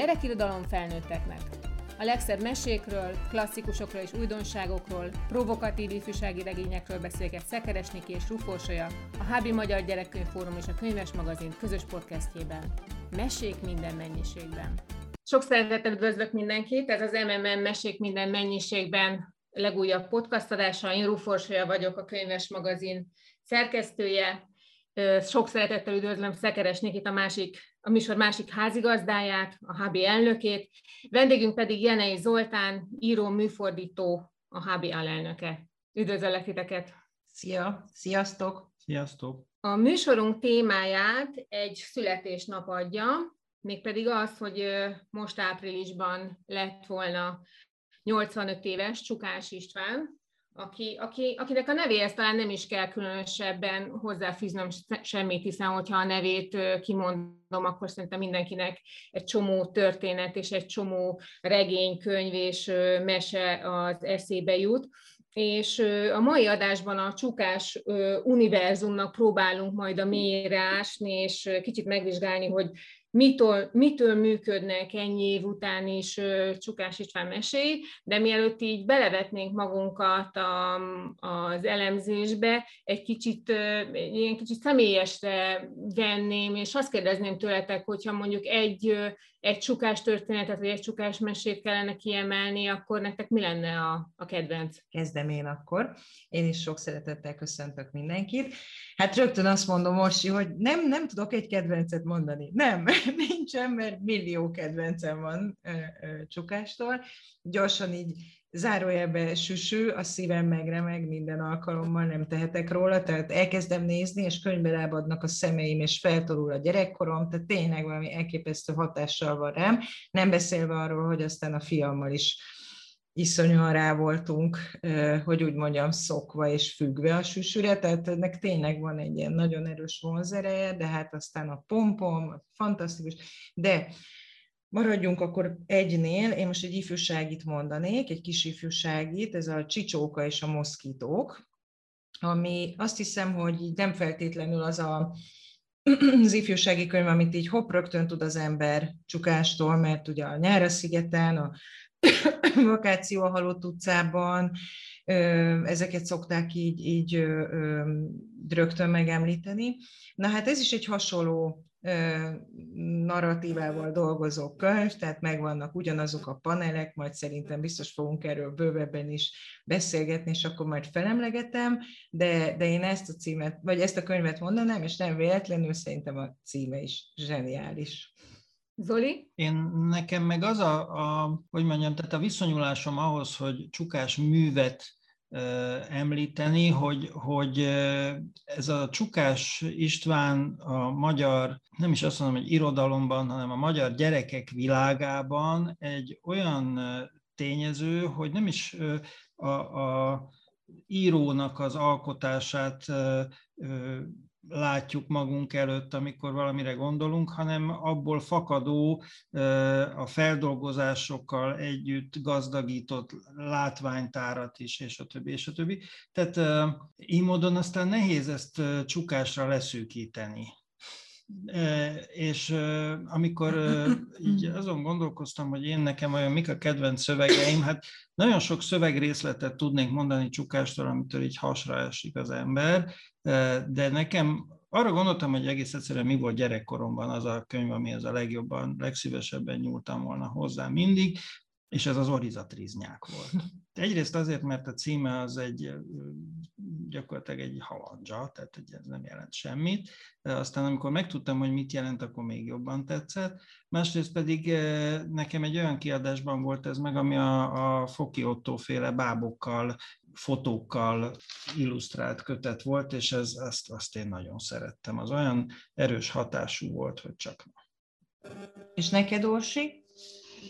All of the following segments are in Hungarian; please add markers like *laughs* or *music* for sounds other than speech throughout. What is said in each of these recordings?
Gyerekirodalom felnőtteknek. A legszebb mesékről, klasszikusokról és újdonságokról, provokatív ifjúsági regényekről beszélget Szekeres Niki és Rufósolya, a Hábi Magyar Gyerekkönyv Fórum és a Könyves Magazin közös podcastjében. Mesék minden mennyiségben. Sok szeretettel üdvözlök mindenkit, ez az MMM Mesék minden mennyiségben legújabb podcast adása. Én Rufósolya vagyok, a Könyves Magazin szerkesztője. Sok szeretettel üdvözlöm Szekeres Nikit, a, másik, a műsor másik házigazdáját, a HB elnökét. Vendégünk pedig Jenei Zoltán, író, műfordító, a HB alelnöke. Üdvözöllek titeket! Szia! Sziasztok! Sziasztok! A műsorunk témáját egy születésnap adja, mégpedig az, hogy most áprilisban lett volna 85 éves Csukás István, aki, aki, akinek a nevéhez talán nem is kell különösebben hozzáfűznöm semmit, hiszen hogyha a nevét kimondom, akkor szerintem mindenkinek egy csomó történet és egy csomó regény, könyv és mese az eszébe jut. És a mai adásban a csukás univerzumnak próbálunk majd a mélyre ásni, és kicsit megvizsgálni, hogy mitől, mitől működnek ennyi év után is Csukás István meséi, de mielőtt így belevetnénk magunkat a, az elemzésbe, egy kicsit, ilyen kicsit személyesre venném, és azt kérdezném tőletek, hogyha mondjuk egy, egy csukás történetet, vagy egy csukás mesét kellene kiemelni, akkor nektek mi lenne a, a kedvenc? Kezdem én akkor. Én is sok szeretettel köszöntök mindenkit. Hát rögtön azt mondom, Orsi, hogy nem, nem tudok egy kedvencet mondani. Nem, *laughs* nincsen, mert millió kedvencem van csukástól. Gyorsan így zárójelbe süsű, a szívem megremeg minden alkalommal, nem tehetek róla, tehát elkezdem nézni, és könyvbe lábadnak a szemeim, és feltorul a gyerekkorom, tehát tényleg valami elképesztő hatással van rám, nem beszélve arról, hogy aztán a fiammal is iszonyúan rá voltunk, hogy úgy mondjam, szokva és függve a süsűre, tehát ennek tényleg van egy ilyen nagyon erős vonzereje, de hát aztán a pompom, fantasztikus, de Maradjunk akkor egynél, én most egy ifjúságit mondanék, egy kis ifjúságit, ez a csicsóka és a moszkítók, ami azt hiszem, hogy nem feltétlenül az a, *clears throat* az ifjúsági könyv, amit így hopp, rögtön tud az ember csukástól, mert ugye a Nyára szigeten, a *clears throat* vakáció a Halott utcában, ezeket szokták így, így rögtön megemlíteni. Na hát ez is egy hasonló narratívával dolgozó könyv, tehát megvannak ugyanazok a panelek, majd szerintem biztos fogunk erről bővebben is beszélgetni, és akkor majd felemlegetem, de, de én ezt a címet, vagy ezt a könyvet mondanám, és nem véletlenül szerintem a címe is zseniális. Zoli? Én nekem meg az a, a, hogy mondjam, tehát a viszonyulásom ahhoz, hogy csukás művet említeni, hogy, hogy ez a Csukás István a magyar, nem is azt mondom, hogy irodalomban, hanem a magyar gyerekek világában egy olyan tényező, hogy nem is a, a írónak az alkotását látjuk magunk előtt, amikor valamire gondolunk, hanem abból fakadó a feldolgozásokkal együtt gazdagított látványtárat is, és a többi, és a többi. Tehát így módon aztán nehéz ezt csukásra leszűkíteni. És amikor így azon gondolkoztam, hogy én nekem olyan mik a kedvenc szövegeim, hát nagyon sok szövegrészletet tudnék mondani csukástól, amitől így hasra esik az ember, de nekem arra gondoltam, hogy egész egyszerűen mi volt gyerekkoromban az a könyv, amihez a legjobban, legszívesebben nyúltam volna hozzá mindig, és ez az orizatriznyák volt. Egyrészt azért, mert a címe az egy gyakorlatilag egy halandzsa, tehát hogy ez nem jelent semmit. Aztán amikor megtudtam, hogy mit jelent, akkor még jobban tetszett. Másrészt pedig nekem egy olyan kiadásban volt ez meg, ami a, a Foki Otto féle bábokkal, fotókkal illusztrált kötet volt, és ez, ezt, azt én nagyon szerettem. Az olyan erős hatású volt, hogy csak És neked, Orsi?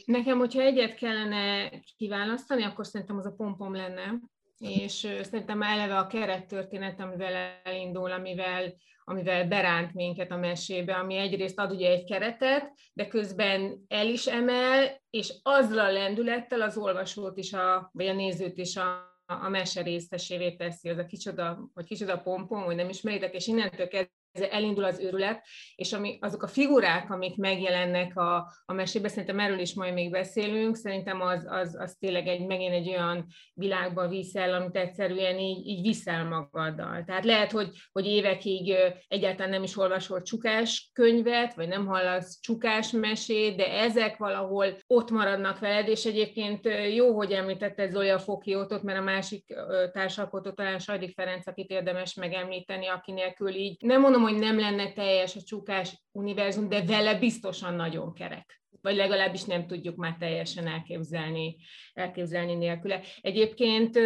Nekem, hogyha egyet kellene kiválasztani, akkor szerintem az a pompom lenne, és szerintem eleve a kerettörténet, amivel elindul, amivel, amivel beránt minket a mesébe, ami egyrészt ad ugye egy keretet, de közben el is emel, és azzal a lendülettel az olvasót is, a, vagy a nézőt is a, a mese részesévé teszi, az a kicsoda, vagy kicsoda pompom, hogy nem ismeritek, és innentől kezdve elindul az őrület, és ami, azok a figurák, amik megjelennek a, a mesében, szerintem erről is majd még beszélünk, szerintem az, az, az tényleg egy, megint egy olyan világba viszel, amit egyszerűen így, így viszel magaddal. Tehát lehet, hogy, hogy évekig egyáltalán nem is olvasol csukás könyvet, vagy nem hallasz csukás mesét, de ezek valahol ott maradnak veled, és egyébként jó, hogy említette Zoli a Fokiótot, mert a másik társalkotó talán Sajdik Ferenc, akit érdemes megemlíteni, aki nélkül így nem mondom, hogy nem lenne teljes a csukás univerzum, de vele biztosan nagyon kerek vagy legalábbis nem tudjuk már teljesen elképzelni, elképzelni nélküle. Egyébként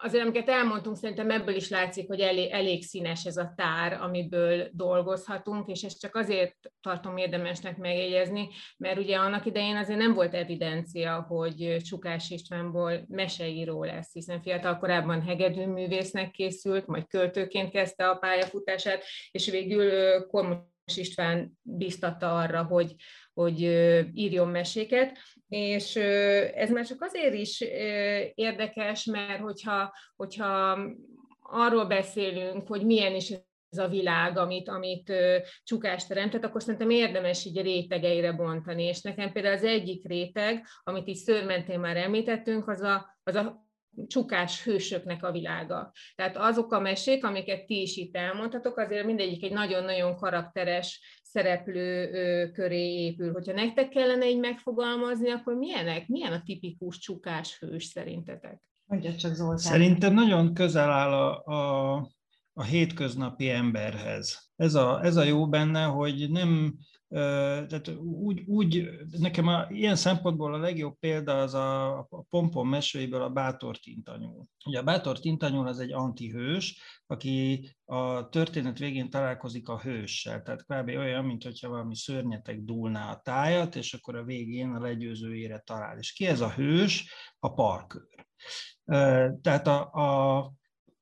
azért, amiket elmondtunk, szerintem ebből is látszik, hogy elég, elég színes ez a tár, amiből dolgozhatunk, és ezt csak azért tartom érdemesnek megjegyezni, mert ugye annak idején azért nem volt evidencia, hogy Csukás Istvánból meseíró lesz, hiszen fiatal korábban hegedűművésznek készült, majd költőként kezdte a pályafutását, és végül Kormos István biztatta arra, hogy, hogy írjon meséket, és ez már csak azért is érdekes, mert hogyha, hogyha arról beszélünk, hogy milyen is ez a világ, amit, amit Csukás teremtett, akkor szerintem érdemes így rétegeire bontani. És nekem például az egyik réteg, amit így szőrmentén már említettünk, az a, az a csukás hősöknek a világa. Tehát azok a mesék, amiket ti is itt elmondhatok, azért mindegyik egy nagyon-nagyon karakteres szereplő köré épül. Hogyha nektek kellene így megfogalmazni, akkor milyenek, milyen a tipikus csukás hős szerintetek? Mondja csak Zoltán. Szerintem nagyon közel áll a, a, a hétköznapi emberhez. Ez a, ez a jó benne, hogy nem tehát úgy, úgy, nekem a, ilyen szempontból a legjobb példa az a, a Pompon mesőiből a Bátor Tintanyúl. Ugye a Bátor Tintanyúl az egy antihős, aki a történet végén találkozik a hőssel, tehát kb. olyan, mintha valami szörnyetek dúlná a tájat, és akkor a végén a legyőzőjére talál. És ki ez a hős? A parkőr. Tehát a, a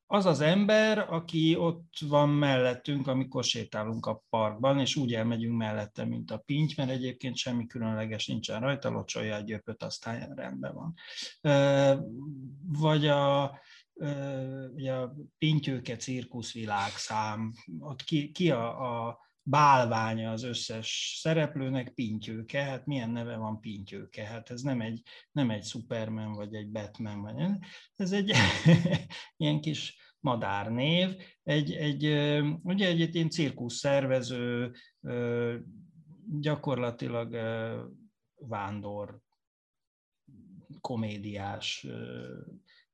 az az ember, aki ott van mellettünk, amikor sétálunk a parkban, és úgy elmegyünk mellette, mint a pinty, mert egyébként semmi különleges nincsen rajta, locsolja a gyöpöt, aztán rendben van. Vagy a, ugye a pintyőke cirkuszvilágszám, ott ki, ki a, a bálványa az összes szereplőnek Pintyőke, hát milyen neve van Pintyőke, hát ez nem egy, nem egy Superman vagy egy Batman, vagy ez egy *laughs* ilyen kis madárnév, egy, egy, ugye egy, ilyen cirkusz szervező, gyakorlatilag vándor komédiás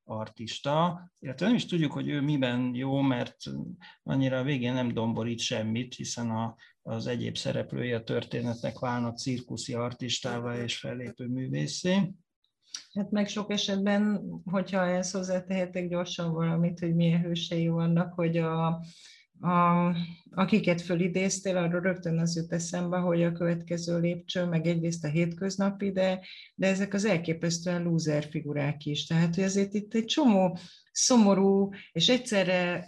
artista, illetve nem is tudjuk, hogy ő miben jó, mert annyira a végén nem domborít semmit, hiszen a, az egyéb szereplői a történetnek válnak cirkuszi artistává és fellépő művészé. Hát meg sok esetben, hogyha ezt hozzátehetek gyorsan valamit, hogy milyen hősei vannak, hogy a, a, akiket fölidéztél, arról rögtön az jut eszembe, hogy a következő lépcső, meg egyrészt a hétköznapi, de, de ezek az elképesztően lúzer figurák is. Tehát, hogy azért itt egy csomó szomorú, és egyszerre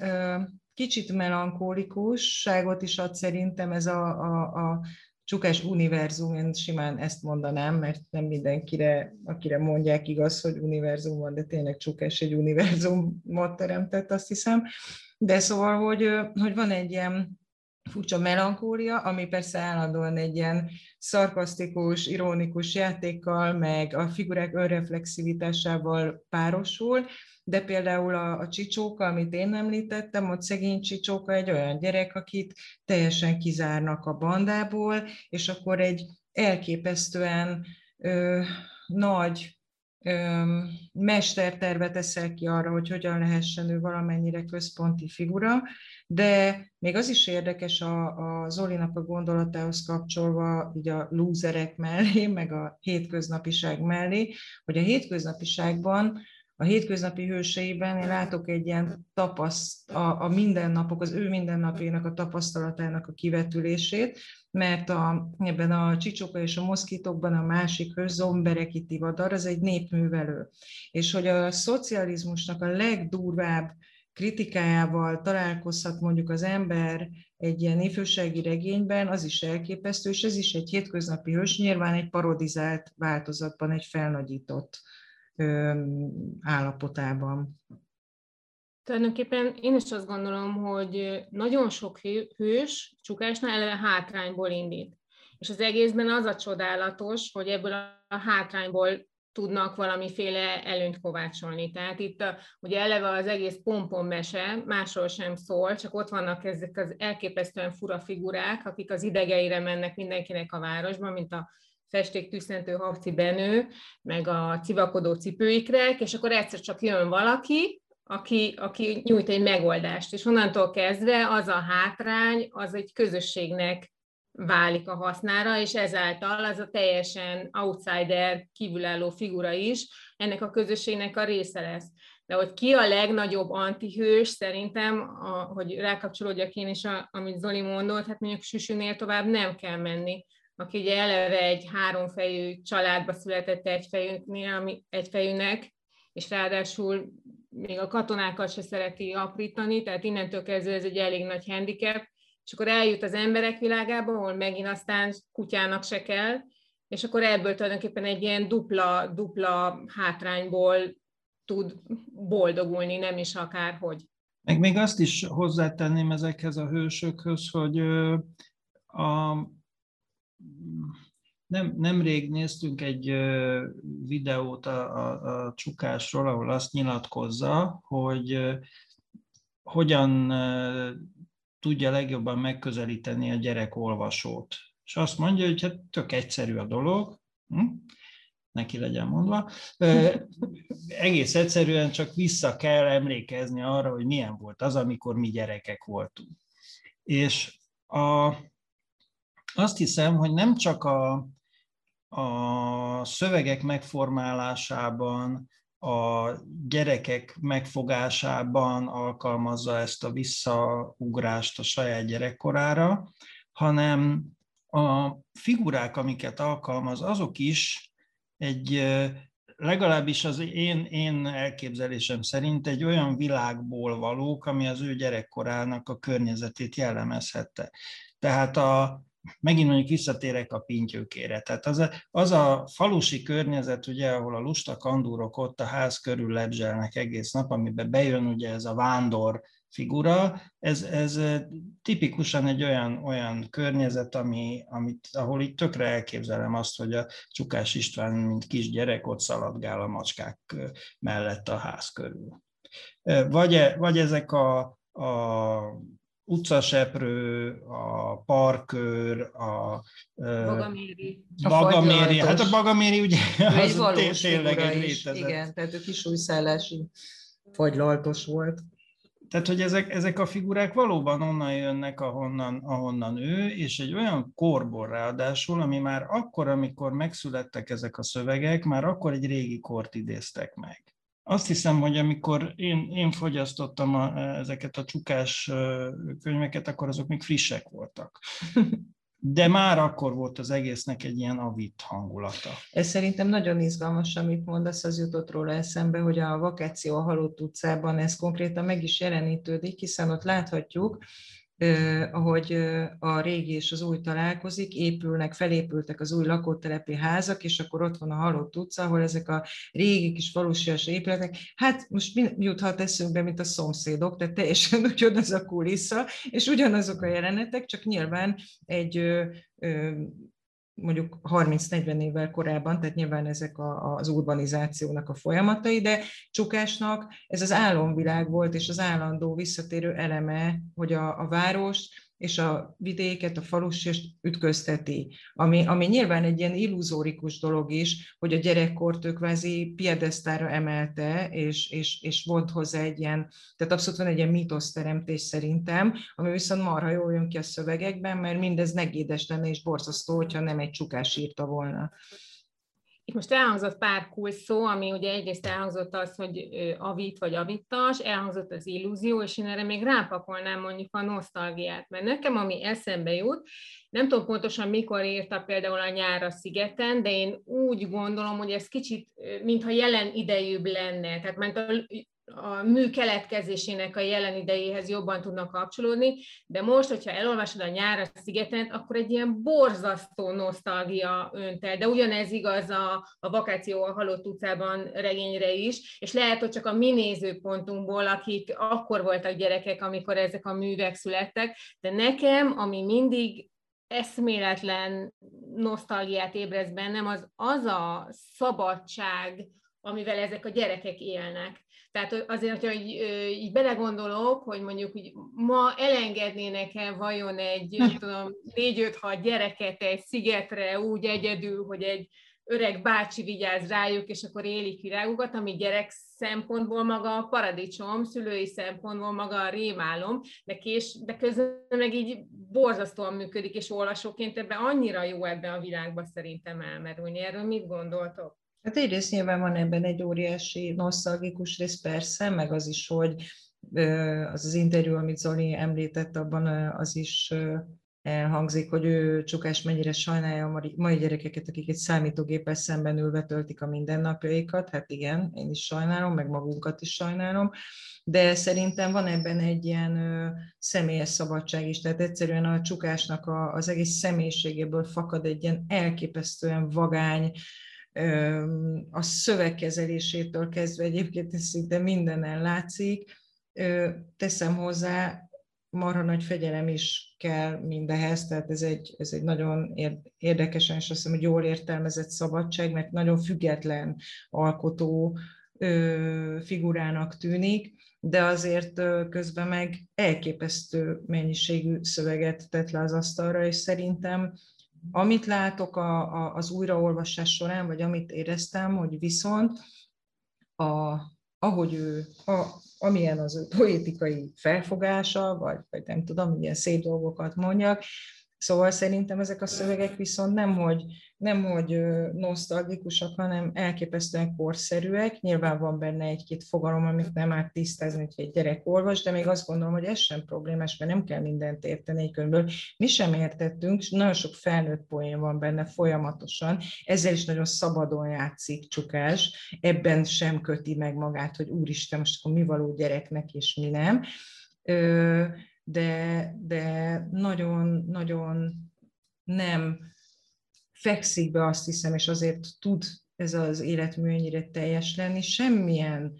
kicsit melankólikusságot is ad szerintem ez a, a, a csukás univerzum, én simán ezt mondanám, mert nem mindenkire, akire mondják igaz, hogy univerzum van, de tényleg csukás egy univerzumot teremtett, azt hiszem. De szóval, hogy, hogy van egy ilyen furcsa melankólia, ami persze állandóan egy ilyen szarkasztikus, ironikus játékkal, meg a figurák önreflexivitásával párosul, de például a, a csicsóka, amit én említettem, ott szegény csicsóka egy olyan gyerek, akit teljesen kizárnak a bandából, és akkor egy elképesztően ö, nagy mestertervet teszel ki arra, hogy hogyan lehessen ő valamennyire központi figura, de még az is érdekes a, a Zolinak a gondolatához kapcsolva, így a lúzerek mellé, *laughs* meg a hétköznapiság mellé, hogy a hétköznapiságban a hétköznapi hőseiben én látok egy ilyen tapaszt, a, a mindennapok, az ő mindennapjának a tapasztalatának a kivetülését, mert a, ebben a csicsoka és a moszkitokban a másik hős, Zomberekiti vadar, az egy népművelő. És hogy a szocializmusnak a legdurvább kritikájával találkozhat mondjuk az ember egy ilyen ifjúsági regényben, az is elképesztő, és ez is egy hétköznapi hős, nyilván egy parodizált változatban, egy felnagyított állapotában. Tulajdonképpen én is azt gondolom, hogy nagyon sok hős csukásnál eleve hátrányból indít. És az egészben az a csodálatos, hogy ebből a hátrányból tudnak valamiféle előnyt kovácsolni. Tehát itt a, ugye eleve az egész pompon mese másról sem szól, csak ott vannak ezek az elképesztően fura figurák, akik az idegeire mennek mindenkinek a városban, mint a festéktűszentő Havci Benő, meg a civakodó cipőikrek, és akkor egyszer csak jön valaki, aki, aki nyújt egy megoldást, és onnantól kezdve az a hátrány, az egy közösségnek válik a hasznára, és ezáltal az a teljesen outsider, kívülálló figura is ennek a közösségnek a része lesz. De hogy ki a legnagyobb antihős, szerintem, a, hogy rákapcsolódjak én is, a, amit Zoli mondott, hát mondjuk Süsünél tovább nem kell menni aki ugye eleve egy háromfejű családba született egyfejűnél, ami, egyfejűnek, és ráadásul még a katonákat se szereti aprítani, tehát innentől kezdve ez egy elég nagy handicap, és akkor eljut az emberek világába, ahol megint aztán kutyának se kell, és akkor ebből tulajdonképpen egy ilyen dupla, dupla hátrányból tud boldogulni, nem is akárhogy. Meg még azt is hozzátenném ezekhez a hősökhöz, hogy a, nem, nemrég néztünk egy videót a, a, a csukásról, ahol azt nyilatkozza, hogy hogyan tudja legjobban megközelíteni a gyerek olvasót. És azt mondja, hogy hát tök egyszerű a dolog, hm? neki legyen mondva. Egész egyszerűen csak vissza kell emlékezni arra, hogy milyen volt az, amikor mi gyerekek voltunk. És a, azt hiszem, hogy nem csak a, a szövegek megformálásában, a gyerekek megfogásában alkalmazza ezt a visszaugrást a saját gyerekkorára, hanem a figurák, amiket alkalmaz, azok is egy legalábbis az én, én elképzelésem szerint egy olyan világból valók, ami az ő gyerekkorának a környezetét jellemezhette. Tehát a, megint mondjuk visszatérek a pintyőkére. Tehát az a, az a falusi környezet, ugye, ahol a lusta kandúrok ott a ház körül lebzselnek egész nap, amiben bejön ugye ez a vándor figura, ez, ez tipikusan egy olyan, olyan környezet, ami, amit, ahol itt tökre elképzelem azt, hogy a Csukás István, mint kisgyerek, ott szaladgál a macskák mellett a ház körül. Vagy, e, vagy ezek a, a utcaseprő, a parkőr, a Bagaméri. A Bagaméri. Hát a Bagaméri ugye az valós tényleg egy létezett. Igen, tehát ő kisújszállási fagylaltos volt. Tehát, hogy ezek, ezek a figurák valóban onnan jönnek, ahonnan, ahonnan ő, és egy olyan korból ráadásul, ami már akkor, amikor megszülettek ezek a szövegek, már akkor egy régi kort idéztek meg. Azt hiszem, hogy amikor én, én fogyasztottam a, ezeket a csukás könyveket, akkor azok még frissek voltak. De már akkor volt az egésznek egy ilyen avit hangulata. Ez szerintem nagyon izgalmas, amit mondasz, az jutott róla eszembe, hogy a vakáció a Halott utcában ez konkrétan meg is jelenítődik, hiszen ott láthatjuk, ahogy a régi és az új találkozik, épülnek, felépültek az új lakótelepi házak, és akkor ott van a halott utca, ahol ezek a régi kis falusias épületek, hát most mi juthat eszünkbe, mint a szomszédok, tehát teljesen *laughs* ugyanaz a kulissza, és ugyanazok a jelenetek, csak nyilván egy mondjuk 30-40 évvel korábban, tehát nyilván ezek a, az urbanizációnak a folyamatai, de Csukásnak ez az álomvilág volt, és az állandó visszatérő eleme, hogy a, a város és a vidéket, a falusiast ütközteti, ami, ami nyilván egy ilyen illuzórikus dolog is, hogy a gyerekkort ő kvázi piedesztára emelte, és, és, és volt hozzá egy ilyen, tehát abszolút van egy ilyen mítoszteremtés szerintem, ami viszont marha jól jön ki a szövegekben, mert mindez negédes lenne és borzasztó, hogyha nem egy csukás írta volna. Itt most elhangzott pár kulcs szó, ami ugye egyrészt elhangzott az, hogy avit vagy avittas, elhangzott az illúzió, és én erre még rápakolnám mondjuk a nosztalgiát, mert nekem ami eszembe jut, nem tudom pontosan mikor írta például a nyár a szigeten, de én úgy gondolom, hogy ez kicsit, mintha jelen idejűbb lenne. Tehát mert a mű keletkezésének a jelen idejéhez jobban tudnak kapcsolódni, de most, hogyha elolvasod a nyár a szigeten, akkor egy ilyen borzasztó nosztalgia öntel, de ugyanez igaz a, a vakáció a halott utcában regényre is, és lehet, hogy csak a mi nézőpontunkból, akik akkor voltak gyerekek, amikor ezek a művek születtek, de nekem, ami mindig eszméletlen nosztalgiát ébreszt bennem, az az a szabadság, amivel ezek a gyerekek élnek. Tehát azért, hogyha így, így belegondolok, hogy mondjuk hogy ma elengednének-e vajon egy, hm. tudom, négy-öt-hat gyereket egy szigetre úgy egyedül, hogy egy öreg bácsi vigyáz rájuk, és akkor élik virágokat, ami gyerek szempontból maga a paradicsom, szülői szempontból maga a rémálom, de, kés, de közben meg így borzasztóan működik, és olvasóként ebben annyira jó ebben a világban szerintem elmerülni. Erről mit gondoltok? Hát egyrészt nyilván van ebben egy óriási nosztalgikus rész, persze, meg az is, hogy az az interjú, amit Zoli említett, abban az is elhangzik, hogy ő Csukás mennyire sajnálja a mai gyerekeket, akik egy számítógéppel szemben ülve töltik a mindennapjaikat. Hát igen, én is sajnálom, meg magunkat is sajnálom, de szerintem van ebben egy ilyen személyes szabadság is, tehát egyszerűen a Csukásnak az egész személyiségéből fakad egy ilyen elképesztően vagány, a szövegkezelésétől kezdve egyébként szinte mindenen látszik. Teszem hozzá, marha nagy fegyelem is kell mindehez, tehát ez egy, ez egy nagyon érdekesen, és azt hiszem, hogy jól értelmezett szabadság, mert nagyon független alkotó figurának tűnik, de azért közben meg elképesztő mennyiségű szöveget tett le az asztalra, és szerintem amit látok a, a, az újraolvasás során, vagy amit éreztem, hogy viszont a, ahogy ő, a, amilyen az ő poétikai felfogása, vagy, vagy nem tudom, ilyen szép dolgokat mondjak, Szóval szerintem ezek a szövegek viszont nem, hogy, nem, hogy nosztalgikusak, hanem elképesztően korszerűek. Nyilván van benne egy-két fogalom, amit nem árt tisztázni, hogy egy gyerek olvas, de még azt gondolom, hogy ez sem problémás, mert nem kell mindent érteni egy könyvből. Mi sem értettünk, nagyon sok felnőtt poén van benne folyamatosan. Ezzel is nagyon szabadon játszik Csukás. Ebben sem köti meg magát, hogy úristen, most akkor mi való gyereknek, és mi nem de, de nagyon, nagyon nem fekszik be, azt hiszem, és azért tud ez az életmű ennyire teljes lenni, semmilyen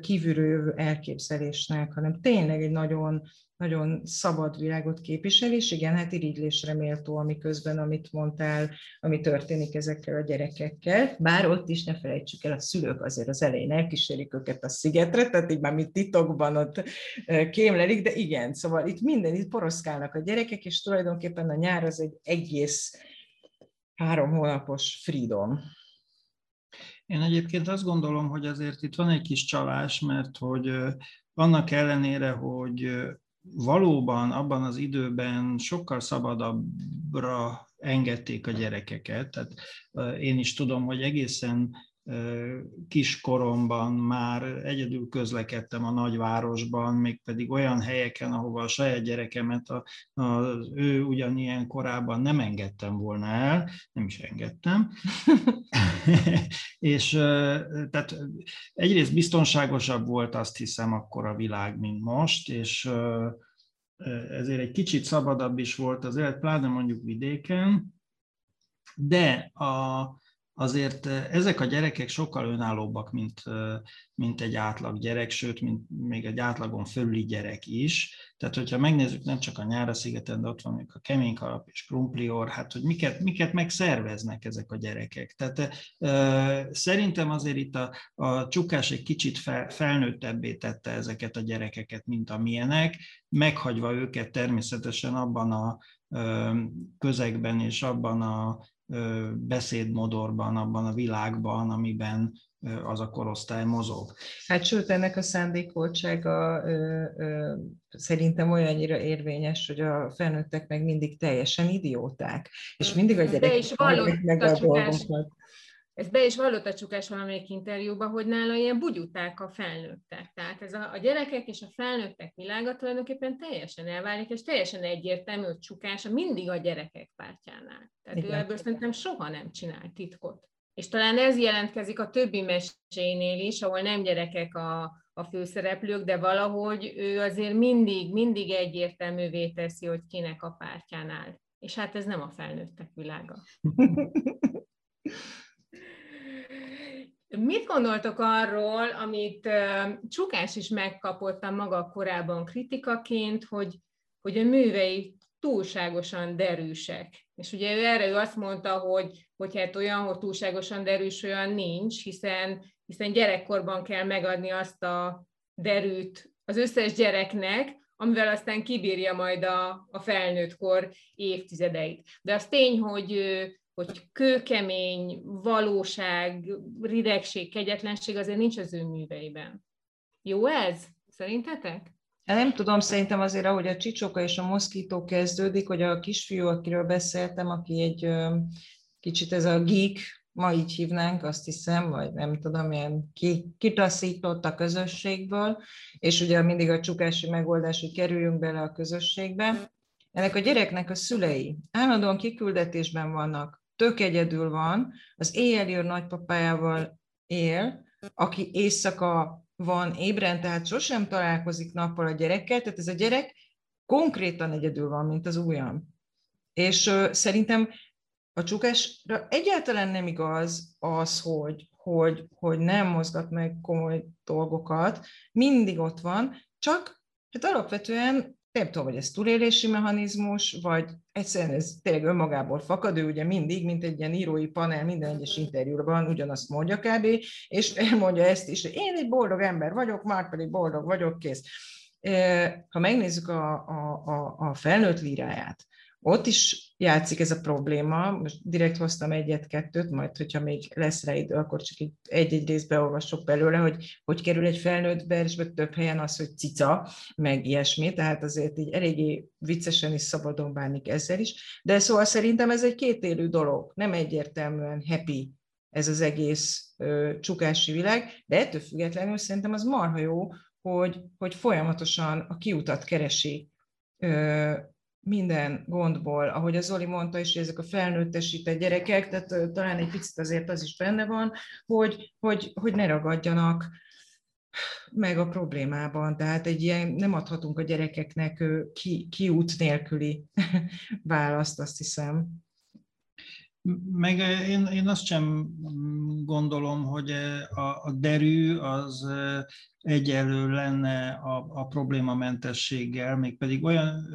kívülről elképzelésnek, hanem tényleg egy nagyon nagyon szabad világot képvisel, és igen, hát irigylésre méltó, amiközben, amit mondtál, ami történik ezekkel a gyerekekkel. Bár ott is ne felejtsük el, a szülők azért az elején elkísérik őket a szigetre, tehát így már mi titokban ott kémlelik, de igen, szóval itt minden, itt poroszkálnak a gyerekek, és tulajdonképpen a nyár az egy egész három hónapos freedom. Én egyébként azt gondolom, hogy azért itt van egy kis csalás, mert hogy annak ellenére, hogy valóban abban az időben sokkal szabadabbra engedték a gyerekeket. Tehát én is tudom, hogy egészen kiskoromban már egyedül közlekedtem a nagyvárosban, mégpedig olyan helyeken, ahova a saját gyerekemet a, az ő ugyanilyen korában nem engedtem volna el, nem is engedtem. *laughs* és tehát egyrészt biztonságosabb volt azt hiszem akkor a világ, mint most, és ezért egy kicsit szabadabb is volt az élet, pláne mondjuk vidéken, de a, azért ezek a gyerekek sokkal önállóbbak, mint, mint egy átlag gyerek, sőt, mint még egy átlagon fölüli gyerek is. Tehát, hogyha megnézzük nem csak a Nyára szigeten, de ott van a kemény kalap és krumplior, hát hogy miket, miket megszerveznek ezek a gyerekek. Tehát e, szerintem azért itt a, a csukás egy kicsit fel, felnőttebbé tette ezeket a gyerekeket, mint amilyenek, meghagyva őket természetesen abban a közegben és abban a beszédmodorban, abban a világban, amiben az a korosztály mozog. Hát sőt, ennek a szándékoltsága ö, ö, szerintem olyannyira érvényes, hogy a felnőttek meg mindig teljesen idióták, és mindig a gyerekek meg a dolgokat. Ez be is vallott a csukás valamelyik interjúban, hogy nála ilyen bugyuták a felnőttek. Tehát ez a, a gyerekek és a felnőttek világa tulajdonképpen teljesen elválik, és teljesen egyértelmű, hogy csukása mindig a gyerekek pártjánál. Tehát Igen. ő ebből szerintem soha nem csinál titkot. És talán ez jelentkezik a többi mesénél is, ahol nem gyerekek a, a főszereplők, de valahogy ő azért mindig, mindig egyértelművé teszi, hogy kinek a pártjánál. És hát ez nem a felnőttek világa. *laughs* Mit gondoltok arról, amit Csukás is megkapott a maga korában kritikaként, hogy, hogy a művei túlságosan derűsek. És ugye ő erre ő azt mondta, hogy, hogy hát olyan, hogy túlságosan derűs, olyan nincs, hiszen, hiszen gyerekkorban kell megadni azt a derűt az összes gyereknek, amivel aztán kibírja majd a, a felnőttkor évtizedeit. De az tény, hogy, hogy kőkemény, valóság, ridegség, kegyetlenség azért nincs az ő műveiben. Jó ez? Szerintetek? Nem tudom, szerintem azért, ahogy a csicsoka és a moszkító kezdődik, hogy a kisfiú, akiről beszéltem, aki egy kicsit ez a geek, ma így hívnánk, azt hiszem, vagy nem tudom, ilyen kitaszított a közösségből, és ugye mindig a csukási megoldás, hogy kerüljünk bele a közösségbe. Ennek a gyereknek a szülei állandóan kiküldetésben vannak, tök egyedül van, az éjjel jön nagypapájával él, aki éjszaka van ébren, tehát sosem találkozik nappal a gyerekkel, tehát ez a gyerek konkrétan egyedül van, mint az ujjam. És uh, szerintem a csukásra egyáltalán nem igaz az, hogy, hogy, hogy nem mozgat meg komoly dolgokat, mindig ott van, csak hát alapvetően nem tudom, hogy ez túlélési mechanizmus, vagy egyszerűen ez tényleg önmagából fakad, ő ugye mindig, mint egy ilyen írói panel, minden egyes interjúban ugyanazt mondja kb., és elmondja ezt is, hogy én egy boldog ember vagyok, már pedig boldog vagyok, kész. Ha megnézzük a, a, a, a felnőtt líráját, ott is játszik ez a probléma, most direkt hoztam egyet-kettőt, majd hogyha még lesz rá idő, akkor csak egy-egy részbe olvasok belőle, hogy hogy kerül egy felnőtt versbe több helyen az, hogy cica, meg ilyesmi, tehát azért így eléggé viccesen is szabadon bánik ezzel is, de szóval szerintem ez egy kétélű dolog, nem egyértelműen happy ez az egész ö, csukási világ, de ettől függetlenül szerintem az marha jó, hogy, hogy folyamatosan a kiutat keresi ö, minden gondból, ahogy az Zoli mondta is, hogy ezek a felnőttesített gyerekek, tehát talán egy picit azért az is benne van, hogy, hogy, hogy ne ragadjanak meg a problémában. Tehát egy ilyen, nem adhatunk a gyerekeknek ki, kiút nélküli *laughs* választ, azt hiszem. Meg én, én azt sem gondolom, hogy a, a derű az egyelő lenne a, a problémamentességgel, mégpedig olyan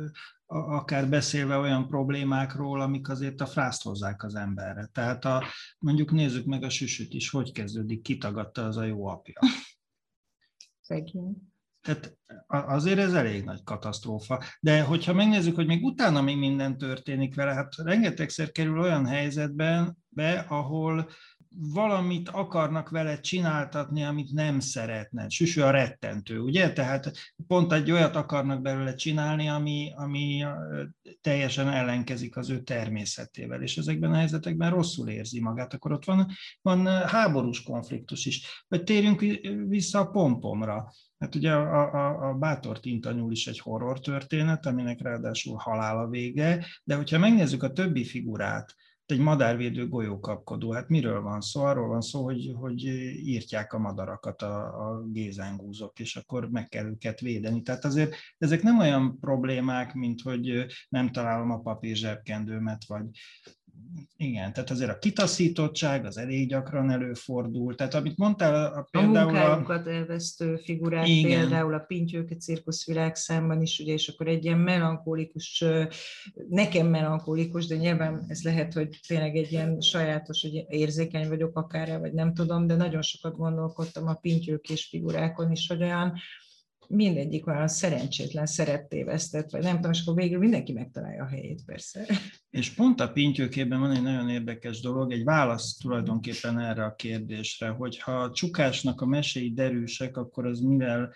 akár beszélve olyan problémákról, amik azért a frászt hozzák az emberre. Tehát a, mondjuk nézzük meg a süsüt is, hogy kezdődik, kitagadta az a jó apja. Szegény. Tehát azért ez elég nagy katasztrófa. De hogyha megnézzük, hogy még utána mi minden történik vele, hát rengetegszer kerül olyan helyzetben be, ahol valamit akarnak vele csináltatni, amit nem szeretne. Süsű a rettentő, ugye? Tehát pont egy olyat akarnak belőle csinálni, ami, ami teljesen ellenkezik az ő természetével, és ezekben a helyzetekben rosszul érzi magát. Akkor ott van, van háborús konfliktus is. Vagy térjünk vissza a pompomra. Hát ugye a, a, a Bátor Tintanyúl is egy horror történet, aminek ráadásul halál a vége, de hogyha megnézzük a többi figurát, egy madárvédő golyókapkodó. Hát miről van szó? Arról van szó, hogy, hogy írtják a madarakat a, a gézángúzok, és akkor meg kell őket védeni. Tehát azért ezek nem olyan problémák, mint hogy nem találom a papír zsebkendőmet, vagy igen, tehát azért a kitaszítottság az elég gyakran előfordul. Tehát amit mondtál, a, például a... munkájukat elvesztő figurák, igen. például a Pintyőke cirkuszvilág számban is, ugye, és akkor egy ilyen melankolikus, nekem melankolikus, de nyilván ez lehet, hogy tényleg egy ilyen sajátos, hogy érzékeny vagyok akár, vagy nem tudom, de nagyon sokat gondolkodtam a pintyőkés figurákon is, hogy olyan mindegyik olyan szerencsétlen szerettévesztett, vagy nem tudom, és akkor végül mindenki megtalálja a helyét, persze. És pont a pintyőkében van egy nagyon érdekes dolog, egy válasz tulajdonképpen erre a kérdésre, hogy ha a csukásnak a meséi derűsek, akkor az mivel,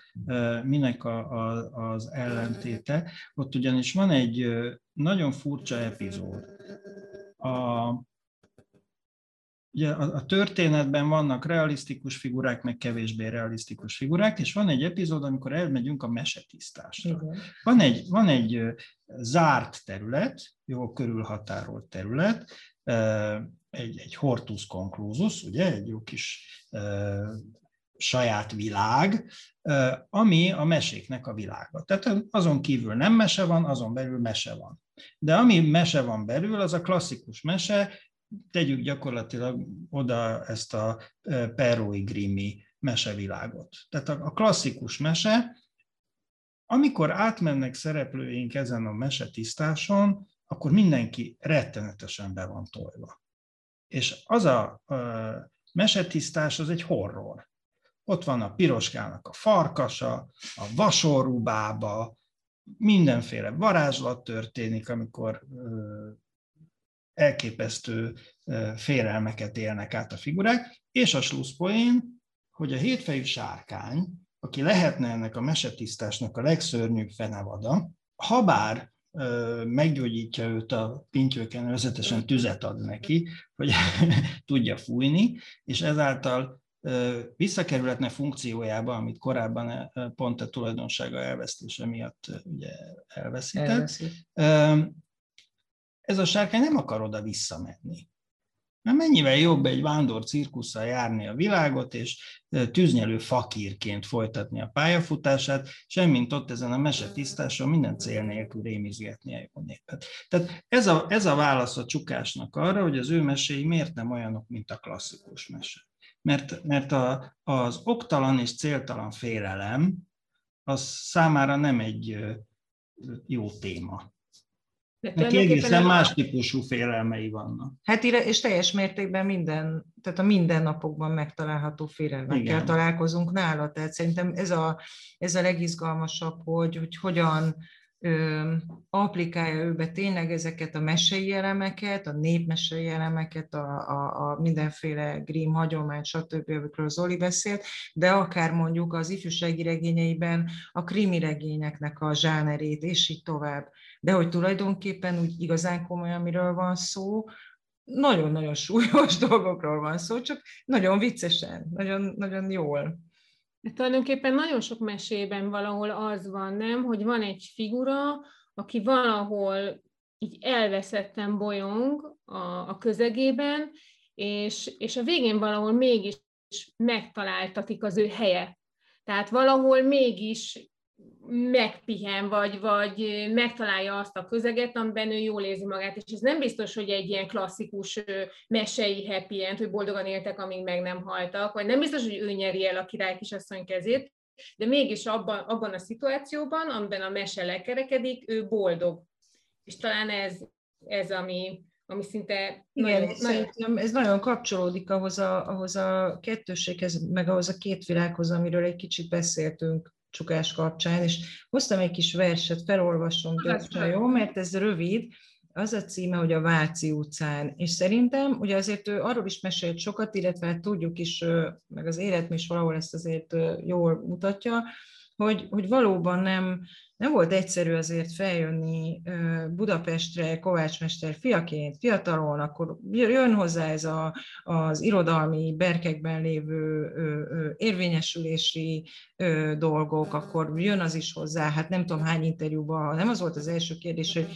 minek a, a, az ellentéte. Ott ugyanis van egy nagyon furcsa epizód. A, ugye a, a történetben vannak realisztikus figurák, meg kevésbé realisztikus figurák, és van egy epizód, amikor elmegyünk a mesetisztásra. Van egy, van egy zárt terület, jó körülhatárolt terület, egy, egy hortus conclusus, ugye, egy jó kis saját világ, ami a meséknek a világa. Tehát azon kívül nem mese van, azon belül mese van. De ami mese van belül, az a klasszikus mese, tegyük gyakorlatilag oda ezt a Perrói Grimmi mesevilágot. Tehát a klasszikus mese, amikor átmennek szereplőink ezen a mesetisztáson, akkor mindenki rettenetesen be van tolva. És az a mesetisztás az egy horror. Ott van a piroskának a farkasa, a vasorúbába, mindenféle varázslat történik, amikor elképesztő félelmeket élnek át a figurák, és a slusszpoén, hogy a hétfejű sárkány, aki lehetne ennek a mesetisztásnak a legszörnyűbb fenevada, habár meggyógyítja őt a pintyőken, összetesen tüzet ad neki, hogy *laughs* tudja fújni, és ezáltal visszakerülhetne funkciójába, amit korábban pont a tulajdonsága elvesztése miatt ugye elveszített. Elveszít. Ez a sárkány nem akar oda visszamenni. Mert mennyivel jobb egy vándor cirkusszal járni a világot, és tűznyelő fakírként folytatni a pályafutását, semmint ott ezen a mesetisztáson minden cél nélkül rémizgetni a jó népet. Tehát ez a, ez a válasz a csukásnak arra, hogy az ő meséi miért nem olyanok, mint a klasszikus mese. Mert, mert a, az oktalan és céltalan félelem az számára nem egy jó téma. Neki egészen a... más típusú félelmei vannak. Hát és teljes mértékben minden, tehát a mindennapokban megtalálható félelmekkel találkozunk nála. Tehát szerintem ez a, ez a legizgalmasabb, hogy, hogy hogyan ö, applikálja ő be tényleg ezeket a mesei elemeket, a népmesei elemeket, a, a, a mindenféle Grimm hagyomány, stb., amikről Zoli beszélt, de akár mondjuk az ifjúsági regényeiben a krimi regényeknek a zsánerét, és így tovább de hogy tulajdonképpen úgy igazán komolyan miről van szó, nagyon-nagyon súlyos *laughs* dolgokról van szó, csak nagyon viccesen, nagyon, nagyon jól. Tulajdonképpen nagyon sok mesében valahol az van, nem, hogy van egy figura, aki valahol így elveszettem bolyong a, a közegében, és, és a végén valahol mégis megtaláltatik az ő helye. Tehát valahol mégis megpihen, vagy, vagy megtalálja azt a közeget, amiben ő jól érzi magát, és ez nem biztos, hogy egy ilyen klasszikus mesei happy end, hogy boldogan éltek, amíg meg nem haltak, vagy nem biztos, hogy ő nyeri el a király kisasszony kezét, de mégis abban, abban a szituációban, amiben a mese lekerekedik, ő boldog. És talán ez, ez ami, ami szinte Igen, nagyon, nagyon... ez nagyon kapcsolódik ahhoz a, ahhoz a kettőséghez, meg ahhoz a két világhoz, amiről egy kicsit beszéltünk csukás kapcsán, és hoztam egy kis verset, felolvasom gyorsan, jó, mert ez rövid, az a címe, hogy a Váci utcán, és szerintem ugye azért ő arról is mesélt sokat, illetve hát tudjuk is, meg az életm is valahol ezt azért jól mutatja, hogy, hogy valóban nem, nem volt egyszerű azért feljönni Budapestre Kovács Mester fiaként, fiatalon, akkor jön hozzá ez a, az irodalmi berkekben lévő érvényesülési dolgok, akkor jön az is hozzá, hát nem tudom hány interjúban, nem az volt az első kérdés, hogy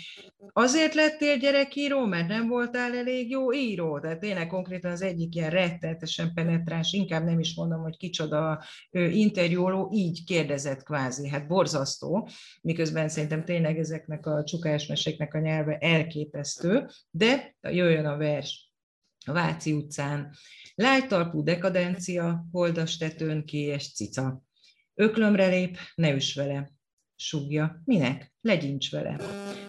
azért lettél gyerekíró, mert nem voltál elég jó író, tehát tényleg konkrétan az egyik ilyen rettenetesen penetráns, inkább nem is mondom, hogy kicsoda interjúoló, így kérdezett kvázi, hát borzasztó, miközben szerintem tényleg ezeknek a csukásmeséknek a nyelve elképesztő, de jöjjön a vers a Váci utcán. Lájtalpú dekadencia, holdas tetőn kélyes cica. Öklömre lép, ne üs vele. Sugja, minek? Legyincs vele.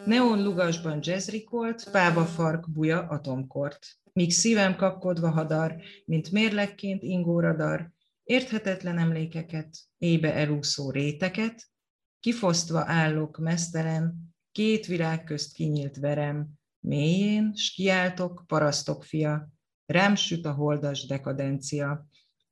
Neon lugasban jazzrikolt, pába fark, buja, atomkort. Míg szívem kapkodva hadar, mint mérlekként ingóradar, érthetetlen emlékeket, ébe elúszó réteket, kifosztva állok mesztelen, két virág közt kinyílt verem, mélyén, s kiáltok, parasztok fia, rám süt a holdas dekadencia.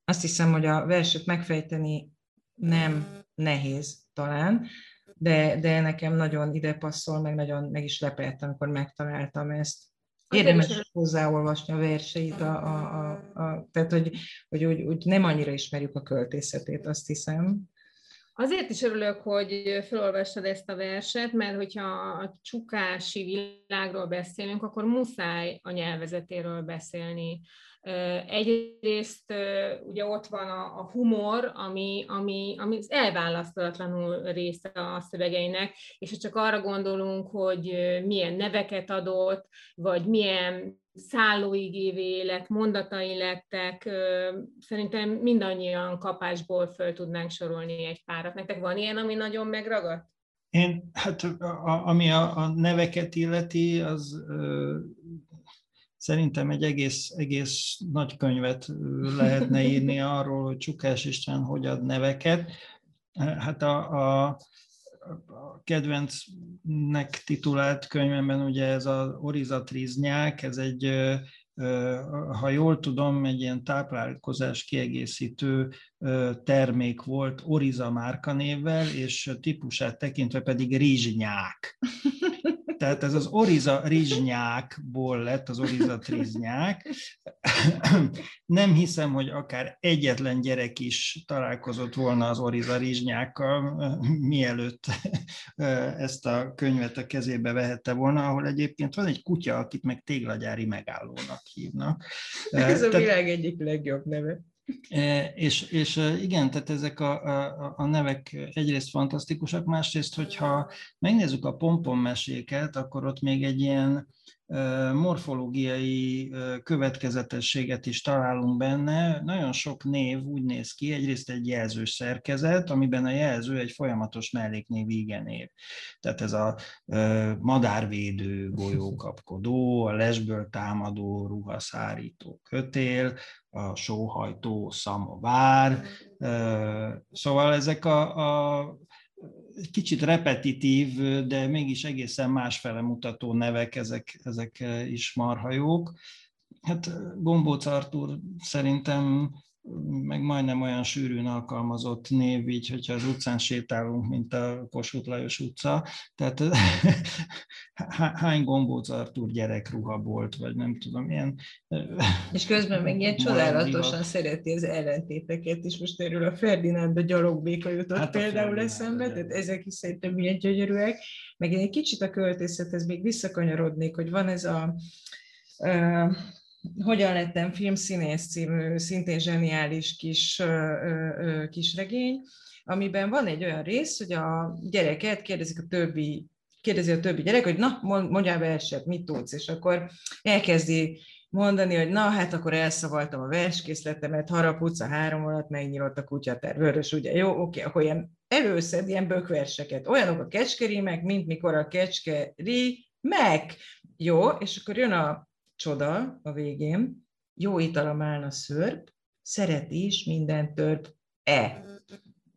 Azt hiszem, hogy a verset megfejteni nem nehéz talán, de, de nekem nagyon ide passzol, meg nagyon meg is lepett, amikor megtaláltam ezt. Érdemes hozzáolvasni a verseit, a, a, a, a, tehát hogy, hogy úgy, úgy nem annyira ismerjük a költészetét, azt hiszem. Azért is örülök, hogy felolvastad ezt a verset, mert hogyha a csukási világról beszélünk, akkor muszáj a nyelvezetéről beszélni. Egyrészt ugye ott van a, humor, ami, ami, ami az elválasztatlanul része a szövegeinek, és ha csak arra gondolunk, hogy milyen neveket adott, vagy milyen szállóigévé lett, mondatai lettek, szerintem mindannyian kapásból föl tudnánk sorolni egy párat. Nektek van ilyen, ami nagyon megragadt? Én, hát a, ami a, a neveket illeti, az Szerintem egy egész, egész nagy könyvet lehetne *laughs* írni arról, hogy Csukás István hogy ad neveket. Hát a, a, a kedvencnek titulált könyvemben ugye ez az Orizatriznyák, ez egy ha jól tudom, egy ilyen táplálkozás kiegészítő termék volt Oriza márkanévvel, és típusát tekintve pedig rizsnyák. *laughs* Tehát ez az Oriza rizsnyákból lett az Oriza triznyák. Nem hiszem, hogy akár egyetlen gyerek is találkozott volna az Oriza rizsnyákkal, mielőtt ezt a könyvet a kezébe vehette volna, ahol egyébként van egy kutya, akit meg téglagyári megállónak hívnak. Ez a világ egyik legjobb neve. E, és, és e, igen, tehát ezek a, a, a nevek egyrészt fantasztikusak, másrészt, hogyha megnézzük a pompon meséket, akkor ott még egy ilyen morfológiai következetességet is találunk benne. Nagyon sok név úgy néz ki, egyrészt egy jelzős szerkezet, amiben a jelző egy folyamatos melléknév igenév. Tehát ez a madárvédő, golyókapkodó, a lesből támadó, ruhaszárító kötél, a sóhajtó, szamovár. Szóval ezek a, a kicsit repetitív, de mégis egészen másfele mutató nevek, ezek, ezek is marha jók. Hát Gombóc Artur szerintem meg majdnem olyan sűrűn alkalmazott név, így, hogyha az utcán sétálunk, mint a Kossuth Lajos utca. Tehát *laughs* hány gombóc Artur gyerekruha volt, vagy nem tudom, ilyen... És közben meg ilyen *laughs* csodálatosan szereti az ellentéteket is. Most erről a Ferdinánd a gyalogbéka jutott hát például eszembe, tehát ezek is szerintem milyen gyönyörűek. Meg én egy kicsit a költészethez még visszakanyarodnék, hogy van ez a hogyan lettem filmszínész című, szintén zseniális kis, kis regény, amiben van egy olyan rész, hogy a gyereket kérdezik a többi kérdezi a többi gyerek, hogy na, mondjál verset, mit tudsz, és akkor elkezdi mondani, hogy na, hát akkor elszavaltam a verskészletemet, haraputca három alatt megnyílt a kutyatár, vörös, ugye, jó, oké, akkor ilyen előszed ilyen bökverseket, olyanok a kecskerémek, mint mikor a kecskeri meg, jó, és akkor jön a csoda a végén, jó italom állna szörp, szeret is minden tört e.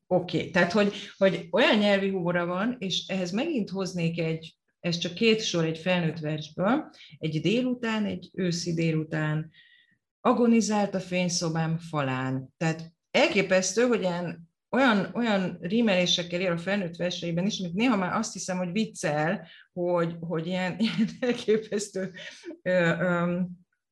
Oké, okay. tehát hogy, hogy olyan nyelvi humora van, és ehhez megint hoznék egy, ez csak két sor egy felnőtt versből, egy délután, egy őszi délután, agonizált a fényszobám falán. Tehát elképesztő, hogy ilyen olyan, olyan rímelésekkel ér a felnőtt verseiben is, amit néha már azt hiszem, hogy viccel, hogy, hogy ilyen, *laughs* ilyen elképesztő, ö, ö,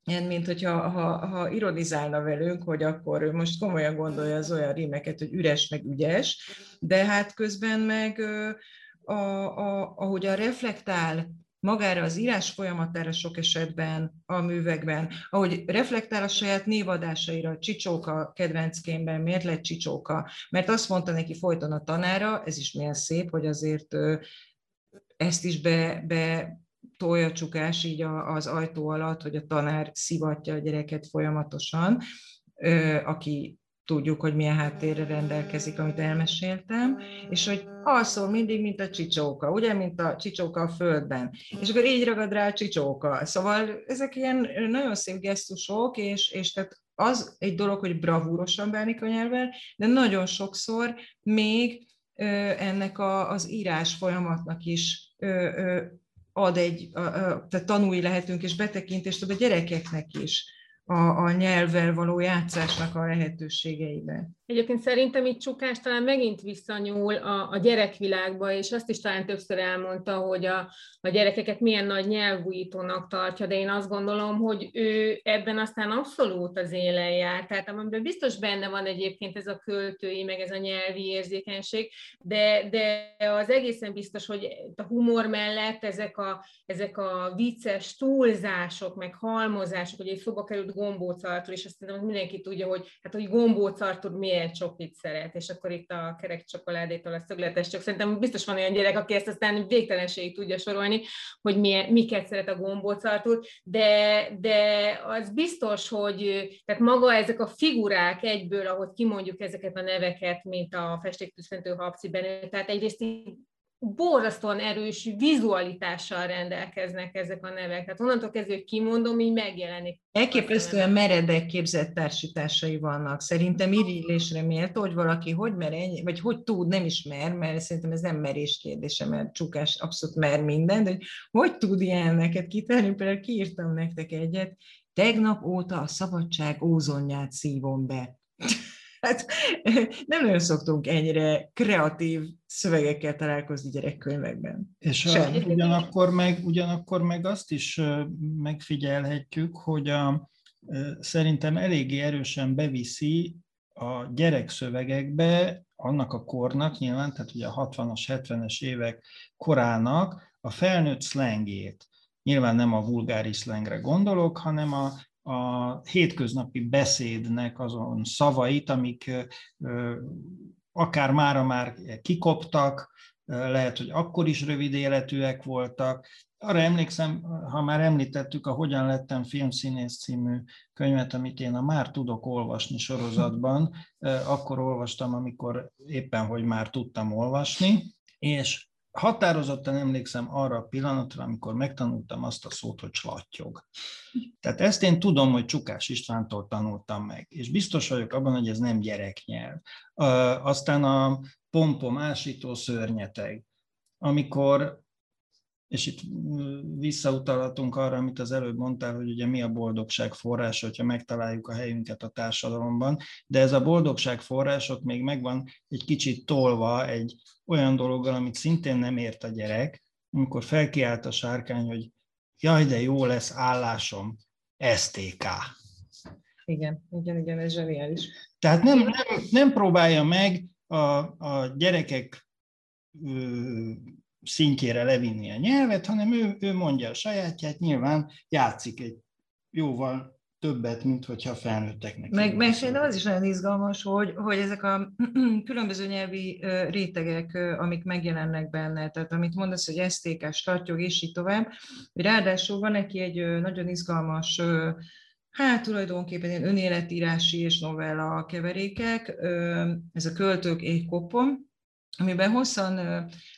ilyen, mint hogyha ha, ha ironizálna velünk, hogy akkor ő most komolyan gondolja az olyan rímeket, hogy üres meg ügyes, de hát közben meg a, a, ahogy a reflektál magára az írás folyamatára sok esetben a művekben, ahogy reflektál a saját névadásaira, Csicsóka kedvenckémben, miért lett Csicsóka? Mert azt mondta neki folyton a tanára, ez is milyen szép, hogy azért ezt is be, be tolja csukás így az ajtó alatt, hogy a tanár szivatja a gyereket folyamatosan, aki tudjuk, hogy milyen háttérre rendelkezik, amit elmeséltem, és hogy alszol mindig, mint a csicsóka, ugye, mint a csicsóka a földben. És akkor így ragad rá a csicsóka. Szóval ezek ilyen nagyon szép gesztusok, és, és tehát az egy dolog, hogy bravúrosan bánik a nyelvvel, de nagyon sokszor még ennek a, az írás folyamatnak is ad egy, tehát tanulni lehetünk, és betekintést ad a gyerekeknek is a, a nyelvvel való játszásnak a lehetőségeibe. Egyébként szerintem itt Csukás talán megint visszanyúl a, a gyerekvilágba, és azt is talán többször elmondta, hogy a, a gyerekeket milyen nagy nyelvújítónak tartja, de én azt gondolom, hogy ő ebben aztán abszolút az élen jár. Tehát amiben biztos benne van egyébként ez a költői, meg ez a nyelvi érzékenység, de, de az egészen biztos, hogy a humor mellett ezek a, ezek a vicces túlzások, meg halmozások, hogy egy szoba került gombócartól, és azt hiszem, mindenki tudja, hogy hát, hogy gombócartól miért milyen csokit szeret, és akkor itt a kerek csokoládétól a szögletes csak szerintem biztos van olyan gyerek, aki ezt aztán végtelenségig tudja sorolni, hogy milyen, miket szeret a gombócartút, de, de az biztos, hogy tehát maga ezek a figurák egyből, ahogy kimondjuk ezeket a neveket, mint a festéktűzfentő habciben, tehát egyrészt borzasztóan erős vizualitással rendelkeznek ezek a nevek. Tehát onnantól kezdve, hogy kimondom, így megjelenik. Elképesztően meredek képzett társításai vannak. Szerintem irigylésre méltó, hogy valaki hogy mer vagy hogy tud, nem ismer, mert szerintem ez nem merés kérdése, mert csukás abszolút mer minden, de hogy, hogy tud ilyen neked kitenni, például kiírtam nektek egyet, tegnap óta a szabadság ózonját szívom be. Hát *laughs* nem nagyon szoktunk ennyire kreatív szövegekkel találkozni gyerekkönyvekben. És a, ugyanakkor, meg, ugyanakkor meg azt is megfigyelhetjük, hogy a, szerintem eléggé erősen beviszi a gyerekszövegekbe annak a kornak nyilván, tehát ugye a 60-as, 70-es évek korának a felnőtt szlengjét. Nyilván nem a vulgáris szlengre gondolok, hanem a a hétköznapi beszédnek azon szavait, amik akár mára már kikoptak, lehet, hogy akkor is rövid életűek voltak. Arra emlékszem, ha már említettük a Hogyan lettem filmszínész című könyvet, amit én a Már tudok olvasni sorozatban, akkor olvastam, amikor éppen, hogy már tudtam olvasni, és határozottan emlékszem arra a pillanatra, amikor megtanultam azt a szót, hogy slattyog. Tehát ezt én tudom, hogy Csukás Istvántól tanultam meg, és biztos vagyok abban, hogy ez nem gyereknyelv. Aztán a pompom ásító szörnyeteg, amikor és itt visszautalhatunk arra, amit az előbb mondtál, hogy ugye mi a boldogság forrása, hogyha megtaláljuk a helyünket a társadalomban, de ez a boldogság források még megvan egy kicsit tolva egy olyan dologgal, amit szintén nem ért a gyerek, amikor felkiált a sárkány, hogy jaj, de jó lesz állásom, STK. Igen, igen, igen, ez zseniális. Tehát nem, nem, nem próbálja meg a, a gyerekek szintjére levinni a nyelvet, hanem ő, ő mondja a sajátját, nyilván játszik egy jóval többet, mint hogyha felnőtteknek. Meg, meg szerintem az is nagyon izgalmas, hogy, hogy ezek a *clears throat* különböző nyelvi rétegek, amik megjelennek benne, tehát amit mondasz, hogy STK, startyog, és így tovább, hogy ráadásul van neki egy nagyon izgalmas Hát tulajdonképpen ilyen önéletírási és novella keverékek, ez a költők éjkopom, amiben hosszan,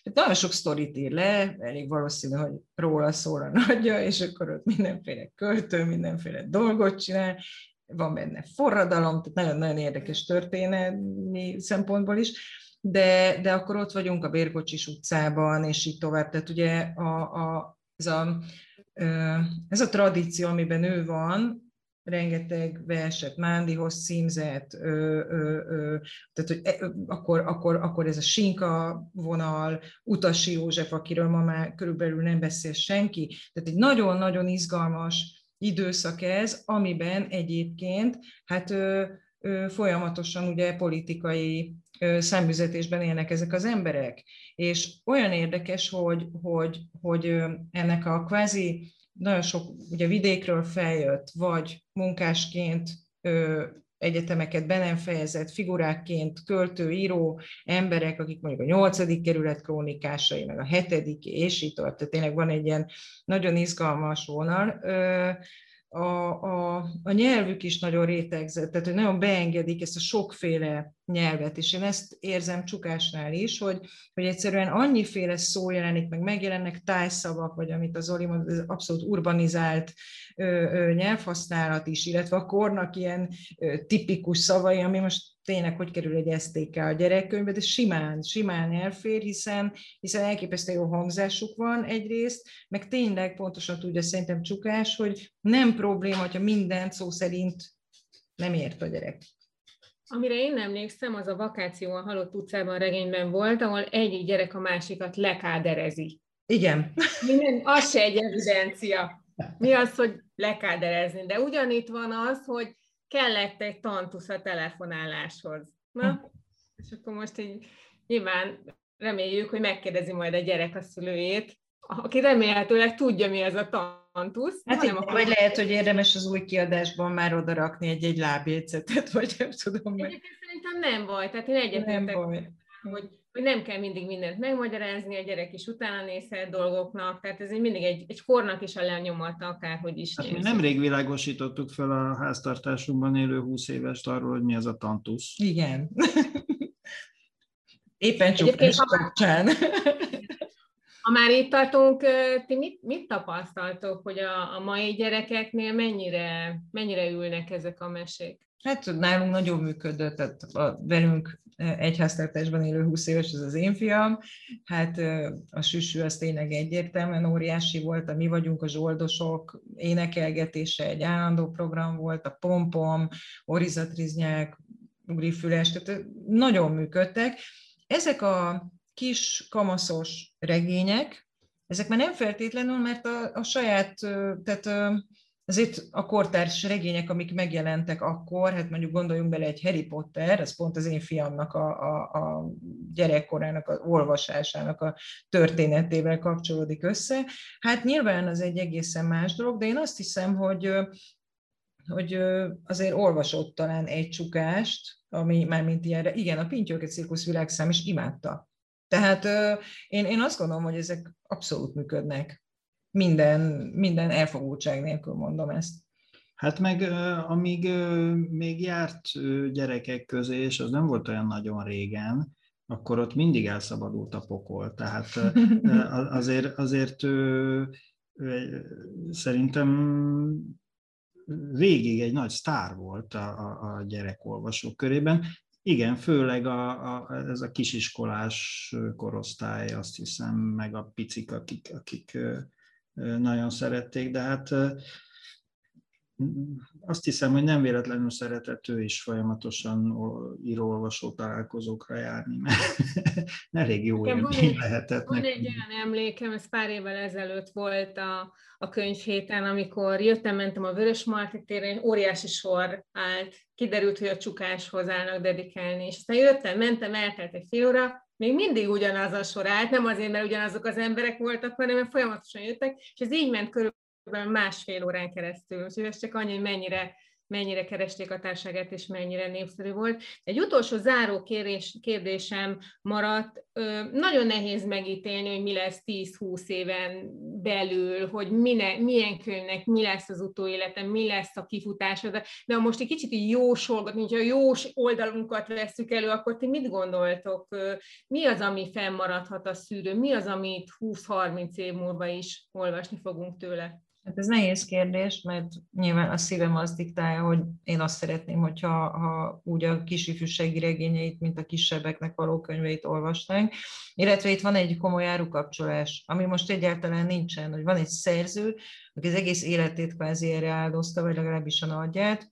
hát nagyon sok sztorit ír le, elég valószínű, hogy róla szól a nagyja, és akkor ott mindenféle költő, mindenféle dolgot csinál, van benne forradalom, tehát nagyon-nagyon érdekes történelmi szempontból is, de, de akkor ott vagyunk a Bérkocsis utcában, és így tovább. Tehát ugye a, a, ez, a, ez a tradíció, amiben ő van, rengeteg verset Mándihoz címzett, ö, ö, ö, tehát hogy e, akkor, akkor, akkor ez a Sinka vonal, Utasi József, akiről ma már körülbelül nem beszél senki, tehát egy nagyon-nagyon izgalmas időszak ez, amiben egyébként hát ö, ö, folyamatosan ugye politikai szemüzetésben élnek ezek az emberek. És olyan érdekes, hogy, hogy, hogy ennek a kvázi nagyon sok ugye vidékről feljött, vagy munkásként ö, egyetemeket be nem fejezett figurákként költő, író emberek, akik mondjuk a nyolcadik kerület krónikásai, meg a hetedik, és így tovább. Tehát tényleg van egy ilyen nagyon izgalmas vonal. Ö, a, a, a nyelvük is nagyon rétegzett, tehát hogy nagyon beengedik ezt a sokféle nyelvet. És én ezt érzem Csukásnál is, hogy, hogy egyszerűen annyiféle szó jelenik meg, megjelennek tájszavak, vagy amit az Zoli mond, az abszolút urbanizált ö, ö, nyelvhasználat is, illetve a kornak ilyen ö, tipikus szavai, ami most tényleg hogy kerül egy STK a gyerekkönyvbe, de simán, simán elfér, hiszen, hiszen elképesztő jó hangzásuk van egyrészt, meg tényleg pontosan tudja szerintem Csukás, hogy nem probléma, hogyha minden szó szerint nem ért a gyerek. Amire én emlékszem, az a vakáció a halott utcában regényben volt, ahol egyik gyerek a másikat lekáderezi. Igen. Minden, az se egy evidencia. Mi az, hogy lekáderezni? De ugyanitt van az, hogy kellett egy tantusz a telefonáláshoz. Na, és akkor most így nyilván reméljük, hogy megkérdezi majd a gyerek a szülőjét, aki remélhetőleg tudja, mi ez a tantusz. Hát nem akkor... Vagy lehet, hogy érdemes az új kiadásban már oda rakni egy-egy lábjegyzetet, vagy nem tudom. Meg. Szerintem nem baj, tehát én egyetértek, hogy, hogy nem kell mindig mindent megmagyarázni, a gyerek is utána nézhet dolgoknak, tehát ez mindig egy, egy kornak is a lenyomata, akárhogy is hát mi nemrég világosítottuk fel a háztartásunkban élő 20 évest arról, hogy mi az a tantusz. Igen. *laughs* Éppen csak kapcsán. *laughs* Ha már itt tartunk, ti mit, mit tapasztaltok, hogy a, a mai gyerekeknél mennyire, mennyire ülnek ezek a mesék? Hát nálunk nagyon működött, tehát a, velünk egy háztartásban élő 20 éves, ez az én fiam, hát a süsű az tényleg egyértelműen óriási volt, a mi vagyunk a zsoldosok, énekelgetése egy állandó program volt, a pompom, orizatriznyák, ugrifüles, tehát nagyon működtek. Ezek a kis kamaszos regények, ezek már nem feltétlenül, mert a, a saját, tehát azért a kortárs regények, amik megjelentek akkor, hát mondjuk gondoljunk bele egy Harry Potter, ez pont az én fiamnak a, a, a gyerekkorának, az olvasásának a történetével kapcsolódik össze. Hát nyilván az egy egészen más dolog, de én azt hiszem, hogy hogy azért olvasott talán egy csukást, ami már mint ilyenre, igen, a Pintyóket Cirkusz világszám is imádta. Tehát én, én azt gondolom, hogy ezek abszolút működnek. Minden, minden elfogultság nélkül mondom ezt. Hát meg amíg még járt gyerekek közé, és az nem volt olyan nagyon régen, akkor ott mindig elszabadult a pokol. Tehát *laughs* azért, azért szerintem végig egy nagy sztár volt a, a, a gyerekolvasók körében. Igen, főleg a, a, ez a kisiskolás korosztály, azt hiszem, meg a picik, akik, akik nagyon szerették, de hát azt hiszem, hogy nem véletlenül szeretett ő is folyamatosan író-olvasó találkozókra járni, mert *laughs* elég jó élmény lehetett Van egy olyan emlékem, ez pár évvel ezelőtt volt a, a könyvhéten, amikor jöttem, mentem a Vörös Marti téren, óriási sor állt, kiderült, hogy a csukáshoz állnak dedikálni, és aztán jöttem, mentem, eltelt egy fél óra, még mindig ugyanaz a sor állt, nem azért, mert ugyanazok az emberek voltak, hanem mert folyamatosan jöttek, és ez így ment körül másfél órán keresztül. Úgyhogy ez csak annyi, hogy mennyire mennyire keresték a társágát, és mennyire népszerű volt. Egy utolsó záró kérdés, kérdésem maradt. Nagyon nehéz megítélni, hogy mi lesz 10-20 éven belül, hogy mine, milyen könyvnek mi lesz az utóélete, mi lesz a kifutása, de, de ha most egy kicsit így jósolgat, mint a jós oldalunkat veszük elő, akkor ti mit gondoltok? Mi az, ami fennmaradhat a szűrő? Mi az, amit 20-30 év múlva is olvasni fogunk tőle? Hát ez nehéz kérdés, mert nyilván a szívem azt diktálja, hogy én azt szeretném, hogyha ha úgy a kisifűségi regényeit, mint a kisebbeknek való könyveit olvasnánk. Illetve itt van egy komoly árukapcsolás, ami most egyáltalán nincsen, hogy van egy szerző, aki az egész életét kvázi erre áldozta, vagy legalábbis a nagyját,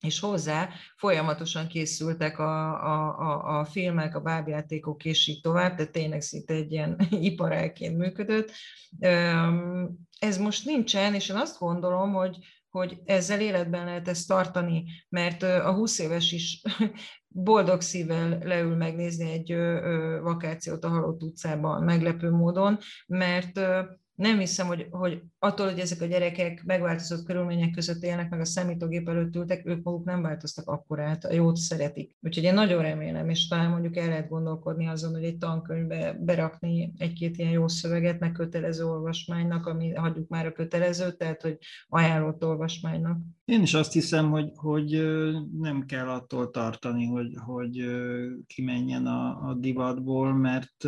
és hozzá folyamatosan készültek a, a, a, a filmek, a bábjátékok, és így tovább, de tényleg szinte egy ilyen *laughs* iparáként működött. Ez most nincsen, és én azt gondolom, hogy, hogy ezzel életben lehet ezt tartani, mert a 20 éves is *laughs* boldog szívvel leül megnézni egy vakációt a Halott utcában meglepő módon, mert nem hiszem, hogy, hogy attól, hogy ezek a gyerekek megváltozott körülmények között élnek, meg a számítógép előtt ültek, ők maguk nem változtak akkorát, a jót szeretik. Úgyhogy én nagyon remélem, és talán mondjuk el lehet gondolkodni azon, hogy egy tankönyvbe berakni egy-két ilyen jó szöveget, meg kötelező olvasmánynak, ami hagyjuk már a kötelezőt, tehát hogy ajánlott olvasmánynak. Én is azt hiszem, hogy, hogy nem kell attól tartani, hogy, hogy kimenjen a, a divatból, mert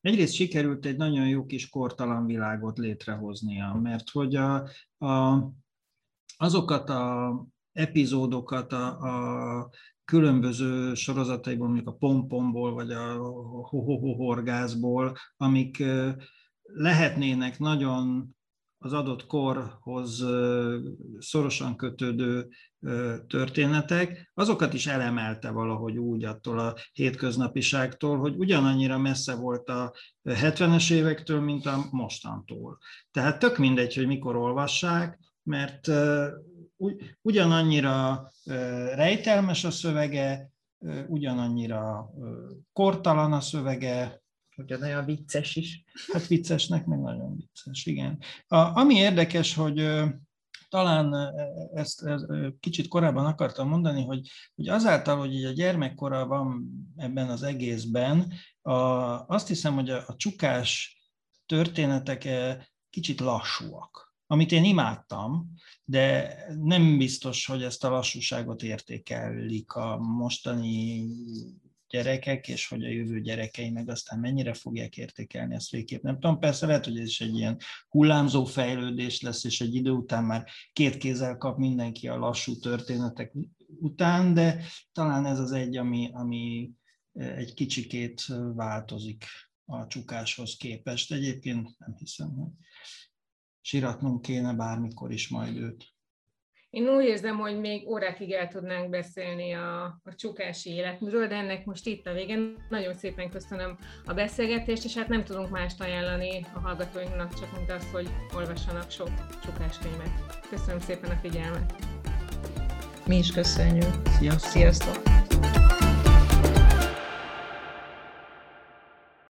egyrészt sikerült egy nagyon jó kis kortalan világot létrehoznia, mert hogy a, a, azokat a epizódokat a, a különböző sorozataiból, mondjuk a pompomból, vagy a horgászból, amik lehetnének nagyon az adott korhoz szorosan kötődő történetek, azokat is elemelte valahogy úgy attól a hétköznapiságtól, hogy ugyanannyira messze volt a 70-es évektől, mint a mostantól. Tehát tök mindegy, hogy mikor olvassák, mert ugyanannyira rejtelmes a szövege, ugyanannyira kortalan a szövege, olyan vicces is. Hát viccesnek meg nagyon vicces, igen. A, ami érdekes, hogy talán ezt, ezt kicsit korábban akartam mondani, hogy, hogy azáltal, hogy így a gyermekkora van ebben az egészben, a, azt hiszem, hogy a, a csukás történetek kicsit lassúak, amit én imádtam, de nem biztos, hogy ezt a lassúságot értékelik a mostani gyerekek, és hogy a jövő gyerekei meg aztán mennyire fogják értékelni ezt végképp. Nem tudom, persze lehet, hogy ez is egy ilyen hullámzó fejlődés lesz, és egy idő után már két kézzel kap mindenki a lassú történetek után, de talán ez az egy, ami, ami egy kicsikét változik a csukáshoz képest. Egyébként nem hiszem, hogy siratnunk kéne bármikor is majd őt. Én úgy érzem, hogy még órákig el tudnánk beszélni a, a csukási életműről, de ennek most itt a végén. Nagyon szépen köszönöm a beszélgetést, és hát nem tudunk mást ajánlani a hallgatóinknak, csak mint az, hogy olvassanak sok csukáskönyvet. Köszönöm szépen a figyelmet! Mi is köszönjük! Sziasztok! Sziasztok.